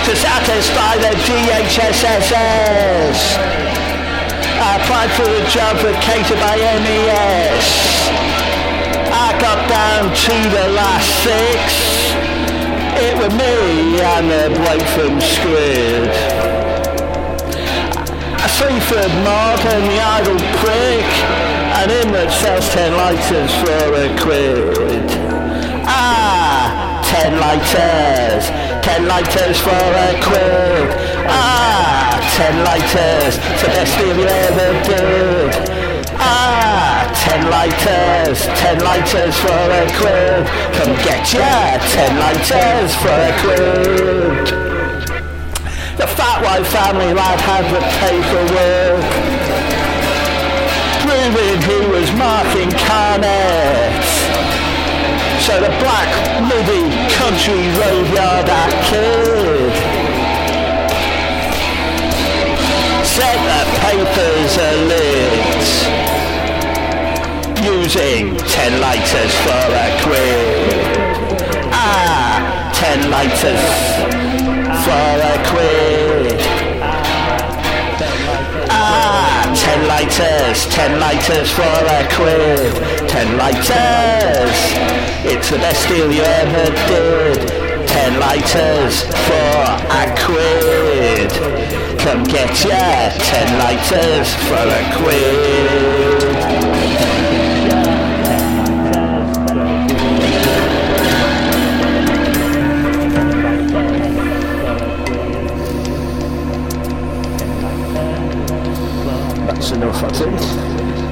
artist satisfy the GHSSS. I applied for a job for catered by MES. I got down to the last six. It was me and the from Squid. A Seaford Mark and the idle prick, and him that sells ten lighters for a quid. Ah, ten lighters, ten lighters for a quid. Ah, ten lighters, the best deal you ever did. Ah, ten lighters, ten lighters for a quid. Come get ya, ten lighters for a quid. The fat white family lad had the paperwork, proving he was marking carnets. So the black muddy country that kid set the papers alight using ten lighters for a quid. Ah, ten lighters for a quid. Ah, ten lighters, ten lighters for a quid. Ten lighters, it's the best deal you ever did. Ten lighters for a quid. Come get ya, ten lighters for a quid. that's enough, I think.